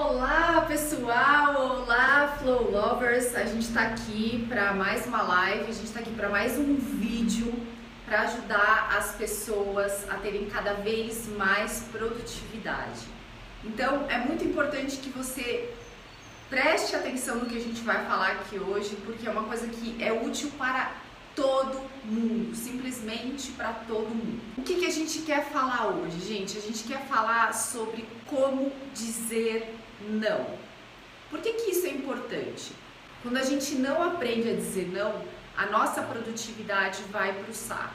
Olá pessoal, olá Flow Lovers, a gente está aqui para mais uma live, a gente está aqui para mais um vídeo para ajudar as pessoas a terem cada vez mais produtividade. Então é muito importante que você preste atenção no que a gente vai falar aqui hoje, porque é uma coisa que é útil para todo mundo, simplesmente para todo mundo. O que, que a gente quer falar hoje, gente? A gente quer falar sobre como dizer não. Por que, que isso é importante? Quando a gente não aprende a dizer não, a nossa produtividade vai para o saco.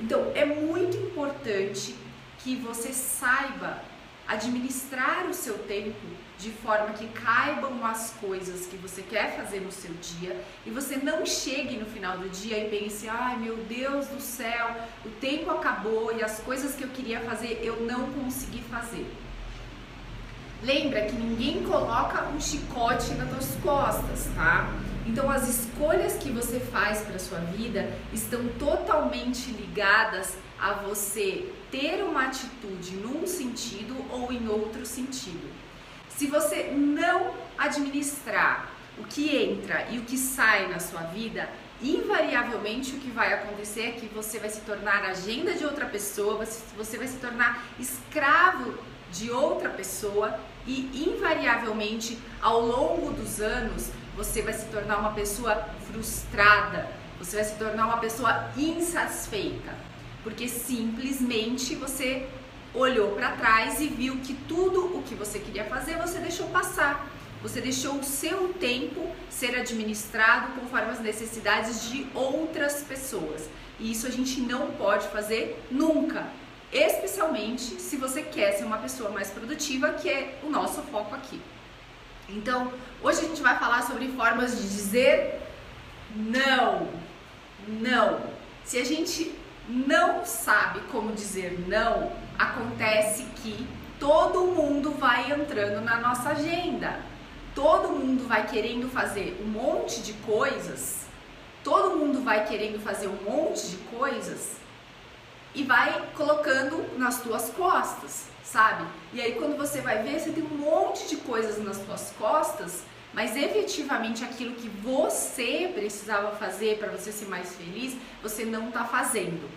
Então é muito importante que você saiba administrar o seu tempo de forma que caibam as coisas que você quer fazer no seu dia e você não chegue no final do dia e pense: ai meu Deus do céu, o tempo acabou e as coisas que eu queria fazer eu não consegui fazer. Lembra que ninguém coloca um chicote nas tuas costas, tá? Então as escolhas que você faz para sua vida estão totalmente ligadas a você ter uma atitude num sentido ou em outro sentido. Se você não administrar o que entra e o que sai na sua vida, invariavelmente o que vai acontecer é que você vai se tornar agenda de outra pessoa, você vai se tornar escravo de outra pessoa e invariavelmente ao longo dos anos você vai se tornar uma pessoa frustrada, você vai se tornar uma pessoa insatisfeita, porque simplesmente você olhou para trás e viu que tudo o que você queria fazer você deixou passar. Você deixou o seu tempo ser administrado conforme as necessidades de outras pessoas. E isso a gente não pode fazer nunca, especialmente se você quer ser uma pessoa mais produtiva, que é o nosso foco aqui. Então, hoje a gente vai falar sobre formas de dizer não. Não. Se a gente não sabe como dizer não, acontece que todo mundo vai entrando na nossa agenda. Todo mundo vai querendo fazer um monte de coisas. Todo mundo vai querendo fazer um monte de coisas e vai colocando nas tuas costas sabe? E aí quando você vai ver, você tem um monte de coisas nas suas costas, mas efetivamente aquilo que você precisava fazer para você ser mais feliz, você não está fazendo.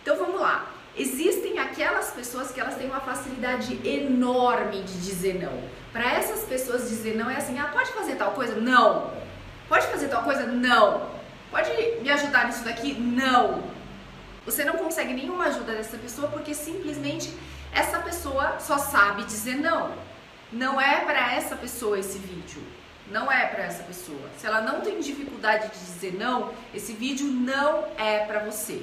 Então vamos lá. Existem aquelas pessoas que elas têm uma facilidade enorme de dizer não. Para essas pessoas dizer não é assim: "Ah, pode fazer tal coisa?" Não. Pode fazer tal coisa? Não. Pode me ajudar nisso daqui? Não. Você não consegue nenhuma ajuda dessa pessoa porque simplesmente essa pessoa só sabe dizer não. Não é para essa pessoa esse vídeo. Não é para essa pessoa. Se ela não tem dificuldade de dizer não, esse vídeo não é para você.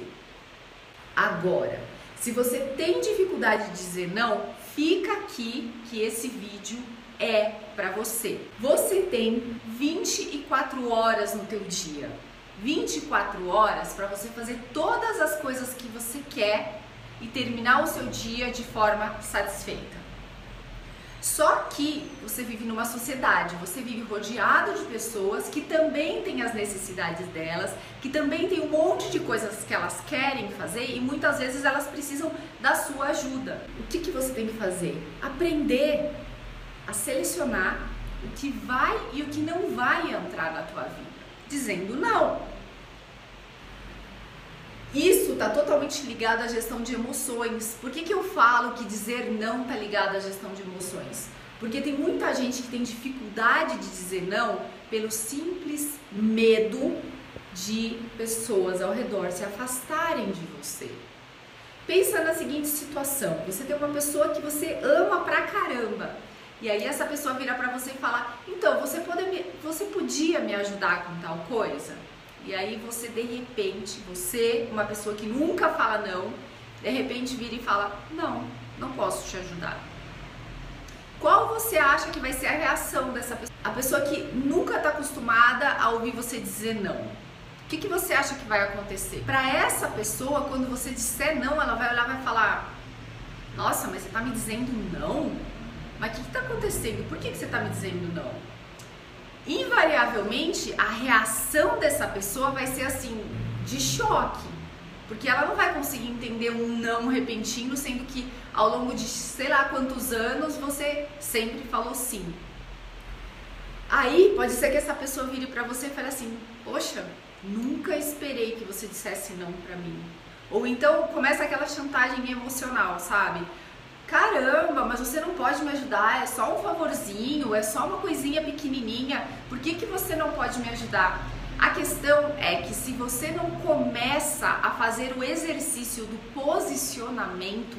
Agora, se você tem dificuldade de dizer não, fica aqui que esse vídeo é para você. Você tem 24 horas no teu dia. 24 horas para você fazer todas as coisas que você quer e terminar o seu dia de forma satisfeita. Só que você vive numa sociedade, você vive rodeado de pessoas que também têm as necessidades delas, que também tem um monte de coisas que elas querem fazer e muitas vezes elas precisam da sua ajuda. O que, que você tem que fazer? Aprender a selecionar o que vai e o que não vai entrar na tua vida, dizendo não. Isso está totalmente ligado à gestão de emoções. Por que, que eu falo que dizer não está ligado à gestão de emoções? Porque tem muita gente que tem dificuldade de dizer não pelo simples medo de pessoas ao redor se afastarem de você. Pensa na seguinte situação: você tem uma pessoa que você ama pra caramba. E aí essa pessoa vira para você e fala: "Então, você pode me, você podia me ajudar com tal coisa?" E aí você de repente, você, uma pessoa que nunca fala não, de repente vira e fala: "Não, não posso te ajudar". Qual você acha que vai ser a reação dessa pessoa? A pessoa que nunca está acostumada a ouvir você dizer não. O que, que você acha que vai acontecer? Para essa pessoa, quando você disser não, ela vai olhar e vai falar: Nossa, mas você está me dizendo não? Mas o que está acontecendo? Por que, que você está me dizendo não? invariavelmente a reação dessa pessoa vai ser assim, de choque. Porque ela não vai conseguir entender um não repentino, sendo que ao longo de sei lá quantos anos você sempre falou sim. Aí pode ser que essa pessoa vire para você e fale assim: Poxa, nunca esperei que você dissesse não para mim. Ou então começa aquela chantagem emocional, sabe? Caramba, mas você não pode me ajudar, é só um favorzinho, é só uma coisinha pequenininha, por que, que você não pode me ajudar? A questão é que se você não começa a fazer o exercício do posicionamento,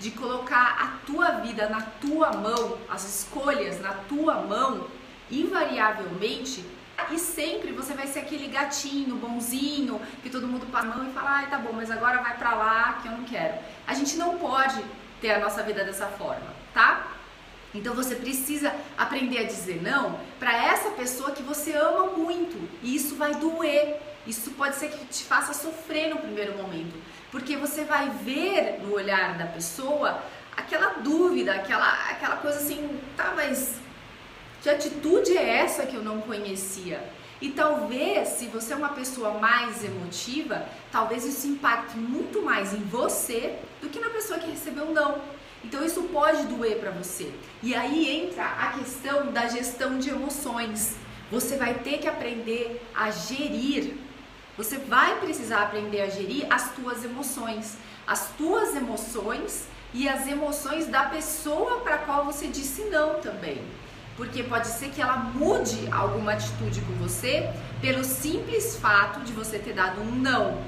de colocar a tua vida na tua mão, as escolhas na tua mão, invariavelmente e sempre você vai ser aquele gatinho bonzinho que todo mundo passa a mão e fala, ai tá bom, mas agora vai pra lá que eu não quero. A gente não pode ter a nossa vida dessa forma, tá? Então você precisa aprender a dizer não para essa pessoa que você ama muito. E isso vai doer. Isso pode ser que te faça sofrer no primeiro momento, porque você vai ver no olhar da pessoa aquela dúvida, aquela aquela coisa assim, tá, mas que atitude é essa que eu não conhecia? E talvez, se você é uma pessoa mais emotiva, talvez isso impacte muito mais em você do que na pessoa que recebeu não. Então isso pode doer para você. E aí entra a questão da gestão de emoções. Você vai ter que aprender a gerir. Você vai precisar aprender a gerir as tuas emoções, as tuas emoções e as emoções da pessoa para qual você disse não também porque pode ser que ela mude alguma atitude com você pelo simples fato de você ter dado um não.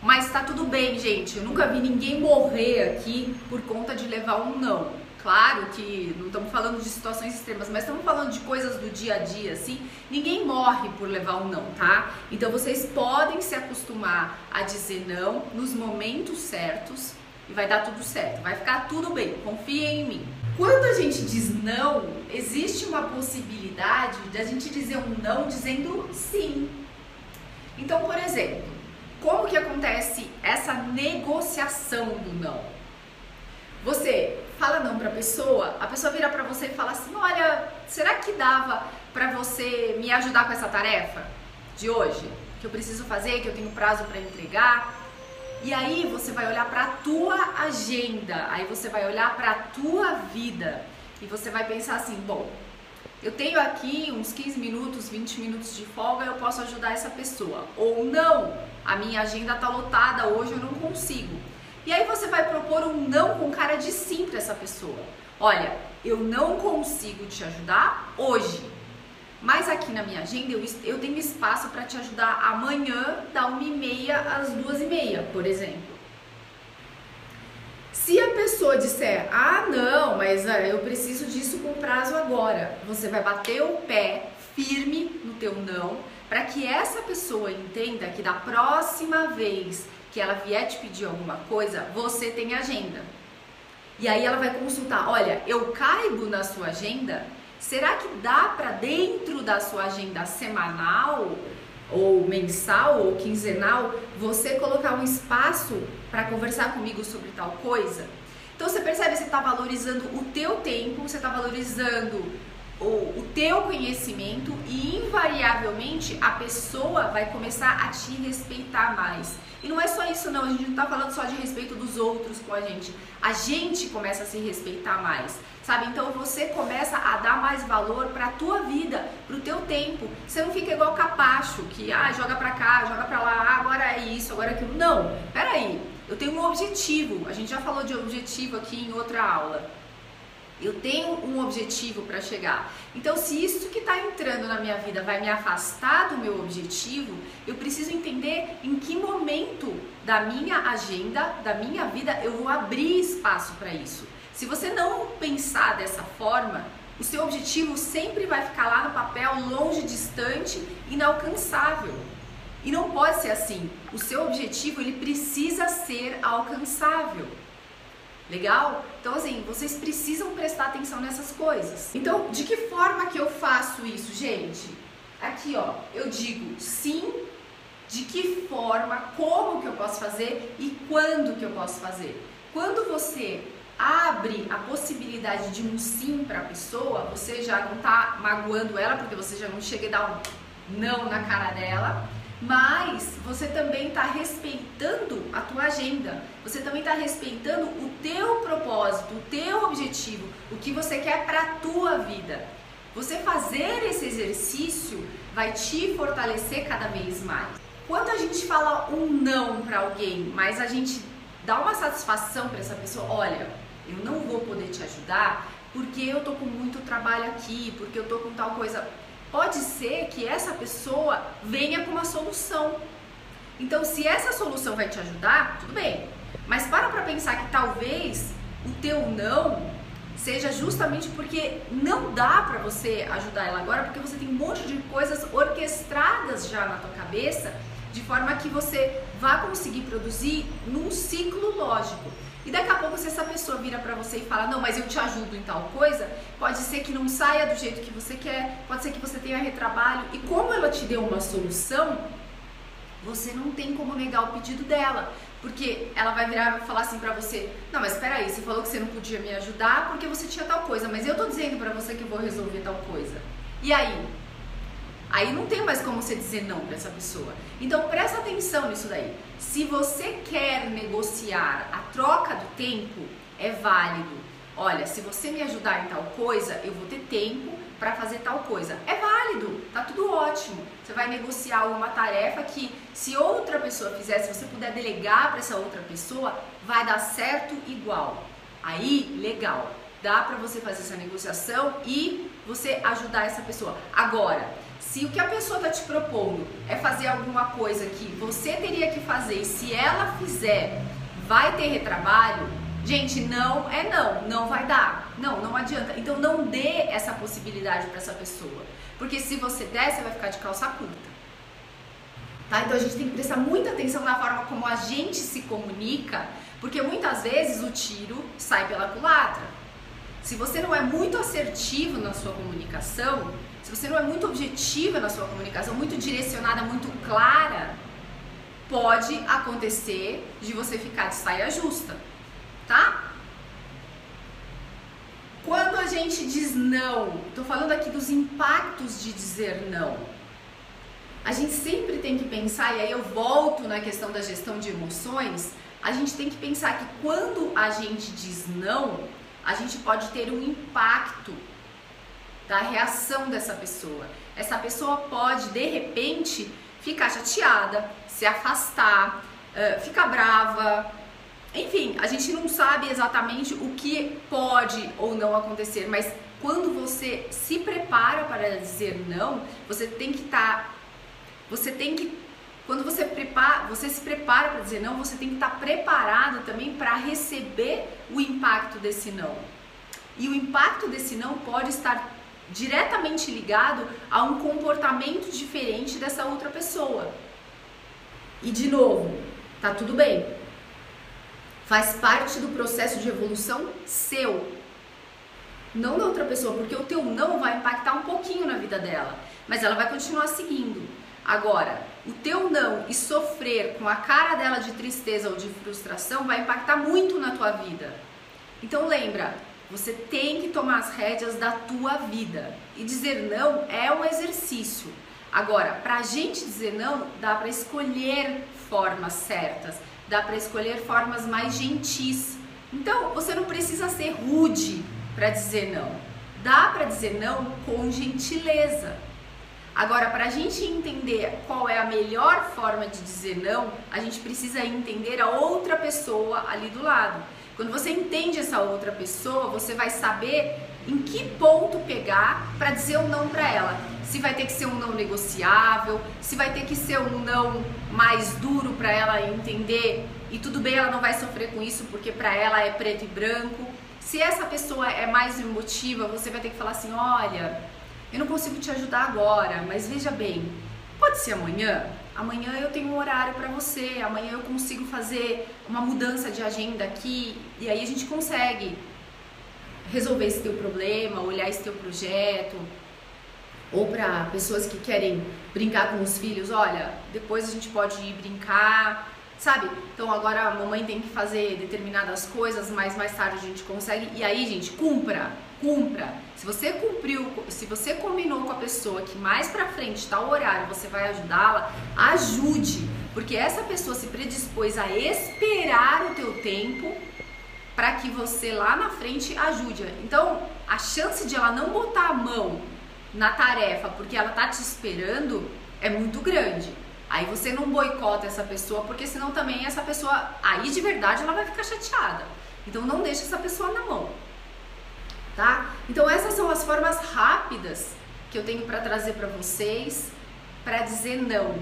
Mas tá tudo bem, gente. Eu nunca vi ninguém morrer aqui por conta de levar um não. Claro que não estamos falando de situações extremas, mas estamos falando de coisas do dia a dia, assim. Ninguém morre por levar um não, tá? Então vocês podem se acostumar a dizer não nos momentos certos e vai dar tudo certo. Vai ficar tudo bem. Confiem em mim. Quando a gente diz não, existe uma possibilidade de a gente dizer um não dizendo sim. Então, por exemplo, como que acontece essa negociação do não? Você fala não para a pessoa, a pessoa vira para você e fala assim: "Olha, será que dava para você me ajudar com essa tarefa de hoje? Que eu preciso fazer, que eu tenho prazo para entregar?" E aí você vai olhar para a tua agenda, aí você vai olhar para a tua vida e você vai pensar assim, bom, eu tenho aqui uns 15 minutos, 20 minutos de folga, eu posso ajudar essa pessoa. Ou não, a minha agenda tá lotada, hoje eu não consigo. E aí você vai propor um não com cara de sim para essa pessoa. Olha, eu não consigo te ajudar hoje, mas aqui na minha agenda eu, eu tenho espaço para te ajudar amanhã, da 1h30 às 2h30, por exemplo. Se a pessoa disser, ah, não, mas ah, eu preciso disso com prazo agora, você vai bater o pé firme no teu não, para que essa pessoa entenda que da próxima vez que ela vier te pedir alguma coisa, você tem agenda. E aí ela vai consultar, olha, eu caibo na sua agenda? Será que dá para dentro da sua agenda semanal ou mensal ou quinzenal você colocar um espaço para conversar comigo sobre tal coisa? Então você percebe, você está valorizando o teu tempo, você está valorizando o, teu conhecimento e invariavelmente a pessoa vai começar a te respeitar mais. E não é só isso não, a gente não está falando só de respeito dos outros com a gente. A gente começa a se respeitar mais, sabe? Então você começa a dar mais valor para tua vida, para o teu tempo. Você não fica igual capacho, que ah, joga para cá, joga para lá, ah, agora é isso, agora é aquilo. Não, peraí, eu tenho um objetivo. A gente já falou de objetivo aqui em outra aula. Eu tenho um objetivo para chegar. Então, se isso que está entrando na minha vida vai me afastar do meu objetivo, eu preciso entender em que momento da minha agenda, da minha vida, eu vou abrir espaço para isso. Se você não pensar dessa forma, o seu objetivo sempre vai ficar lá no papel, longe, distante, inalcançável. E não pode ser assim. O seu objetivo ele precisa ser alcançável. Legal? Então, assim, vocês precisam prestar atenção nessas coisas. Então, de que forma que eu faço isso, gente? Aqui, ó, eu digo sim, de que forma, como que eu posso fazer e quando que eu posso fazer. Quando você abre a possibilidade de um sim para a pessoa, você já não tá magoando ela, porque você já não chega e dá um não na cara dela. Mas você também está respeitando a tua agenda, você também está respeitando o teu propósito, o teu objetivo, o que você quer para a tua vida. Você fazer esse exercício vai te fortalecer cada vez mais. Quando a gente fala um não para alguém, mas a gente dá uma satisfação para essa pessoa, olha, eu não vou poder te ajudar porque eu tô com muito trabalho aqui, porque eu tô com tal coisa. Pode ser que essa pessoa venha com uma solução. Então, se essa solução vai te ajudar, tudo bem. Mas para para pensar que talvez o teu não seja justamente porque não dá para você ajudar ela agora, porque você tem um monte de coisas orquestradas já na tua cabeça, de forma que você vá conseguir produzir num ciclo lógico. E daqui a pouco, se essa pessoa vira para você e fala, não, mas eu te ajudo em tal coisa, pode ser que não saia do jeito que você quer, pode ser que você tenha retrabalho. E como ela te deu uma solução, você não tem como negar o pedido dela. Porque ela vai virar e falar assim pra você: Não, mas peraí, você falou que você não podia me ajudar porque você tinha tal coisa, mas eu tô dizendo pra você que eu vou resolver tal coisa. E aí? Aí não tem mais como você dizer não para essa pessoa. Então presta atenção nisso daí. Se você quer negociar a troca do tempo, é válido. Olha, se você me ajudar em tal coisa, eu vou ter tempo para fazer tal coisa. É válido, tá tudo ótimo. Você vai negociar uma tarefa que, se outra pessoa fizer, se você puder delegar para essa outra pessoa, vai dar certo igual. Aí, legal. Dá para você fazer essa negociação e você ajudar essa pessoa. Agora, se o que a pessoa está te propondo é fazer alguma coisa que você teria que fazer e se ela fizer vai ter retrabalho, gente, não é não, não vai dar. Não, não adianta. Então não dê essa possibilidade para essa pessoa. Porque se você der, você vai ficar de calça curta. Tá? Então a gente tem que prestar muita atenção na forma como a gente se comunica, porque muitas vezes o tiro sai pela culatra. Se você não é muito assertivo na sua comunicação, se você não é muito objetiva na sua comunicação, muito direcionada, muito clara, pode acontecer de você ficar de saia justa, tá? Quando a gente diz não, tô falando aqui dos impactos de dizer não. A gente sempre tem que pensar, e aí eu volto na questão da gestão de emoções, a gente tem que pensar que quando a gente diz não, a gente pode ter um impacto da reação dessa pessoa. Essa pessoa pode, de repente, ficar chateada, se afastar, ficar brava. Enfim, a gente não sabe exatamente o que pode ou não acontecer, mas quando você se prepara para dizer não, você tem que estar. Tá, você tem que. Quando você, prepara, você se prepara para dizer não, você tem que estar tá preparado também para receber o impacto desse não. E o impacto desse não pode estar diretamente ligado a um comportamento diferente dessa outra pessoa. E de novo, tá tudo bem. Faz parte do processo de evolução seu. Não da outra pessoa, porque o teu não vai impactar um pouquinho na vida dela, mas ela vai continuar seguindo. Agora, o teu não e sofrer com a cara dela de tristeza ou de frustração vai impactar muito na tua vida. Então lembra, você tem que tomar as rédeas da tua vida. E dizer não é um exercício. Agora, para a gente dizer não, dá para escolher formas certas, dá para escolher formas mais gentis. Então, você não precisa ser rude para dizer não. Dá para dizer não com gentileza. Agora, para a gente entender qual é a melhor forma de dizer não, a gente precisa entender a outra pessoa ali do lado. Quando você entende essa outra pessoa, você vai saber em que ponto pegar para dizer um não para ela. Se vai ter que ser um não negociável, se vai ter que ser um não mais duro para ela entender e tudo bem, ela não vai sofrer com isso porque para ela é preto e branco. Se essa pessoa é mais emotiva, você vai ter que falar assim: olha, eu não consigo te ajudar agora, mas veja bem, pode ser amanhã? amanhã eu tenho um horário para você, amanhã eu consigo fazer uma mudança de agenda aqui e aí a gente consegue resolver esse teu problema, olhar esse teu projeto. Ou para pessoas que querem brincar com os filhos, olha, depois a gente pode ir brincar, sabe? Então agora a mamãe tem que fazer determinadas coisas, mas mais tarde a gente consegue. E aí, gente, cumpra, cumpra. Se você cumpriu, se você combinou com a pessoa que mais para frente tal horário você vai ajudá-la, ajude, porque essa pessoa se predispôs a esperar o teu tempo para que você lá na frente ajude. Então, a chance de ela não botar a mão na tarefa porque ela tá te esperando é muito grande. Aí você não boicota essa pessoa, porque senão também essa pessoa, aí de verdade ela vai ficar chateada. Então não deixa essa pessoa na mão. Tá? Então essas são as formas rápidas que eu tenho para trazer para vocês para dizer não.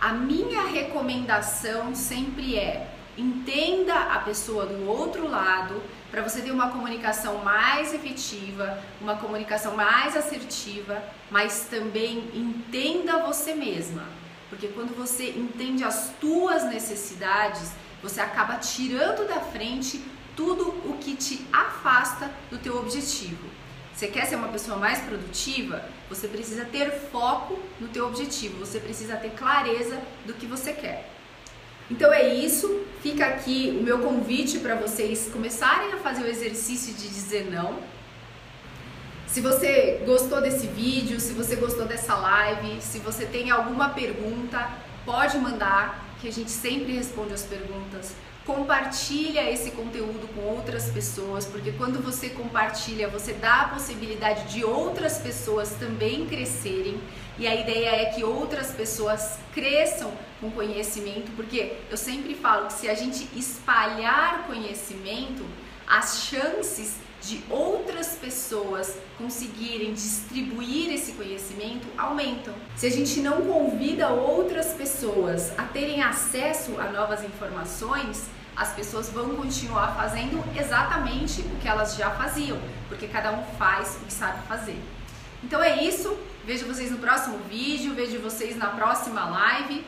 A minha recomendação sempre é entenda a pessoa do outro lado para você ter uma comunicação mais efetiva, uma comunicação mais assertiva, mas também entenda você mesma. Porque quando você entende as tuas necessidades, você acaba tirando da frente tudo o que te afasta do teu objetivo. Você quer ser uma pessoa mais produtiva? Você precisa ter foco no teu objetivo, você precisa ter clareza do que você quer. Então é isso, fica aqui o meu convite para vocês começarem a fazer o exercício de dizer não. Se você gostou desse vídeo, se você gostou dessa live, se você tem alguma pergunta, pode mandar, que a gente sempre responde as perguntas. Compartilha esse conteúdo com outras pessoas, porque quando você compartilha, você dá a possibilidade de outras pessoas também crescerem. E a ideia é que outras pessoas cresçam com conhecimento, porque eu sempre falo que se a gente espalhar conhecimento, as chances de outras pessoas conseguirem distribuir esse conhecimento aumentam. Se a gente não convida outras pessoas a terem acesso a novas informações, as pessoas vão continuar fazendo exatamente o que elas já faziam, porque cada um faz o que sabe fazer. Então é isso, vejo vocês no próximo vídeo, vejo vocês na próxima live.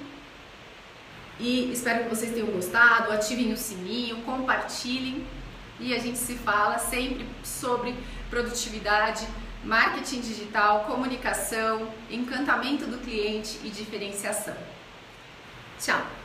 E espero que vocês tenham gostado, ativem o sininho, compartilhem e a gente se fala sempre sobre produtividade, marketing digital, comunicação, encantamento do cliente e diferenciação. Tchau!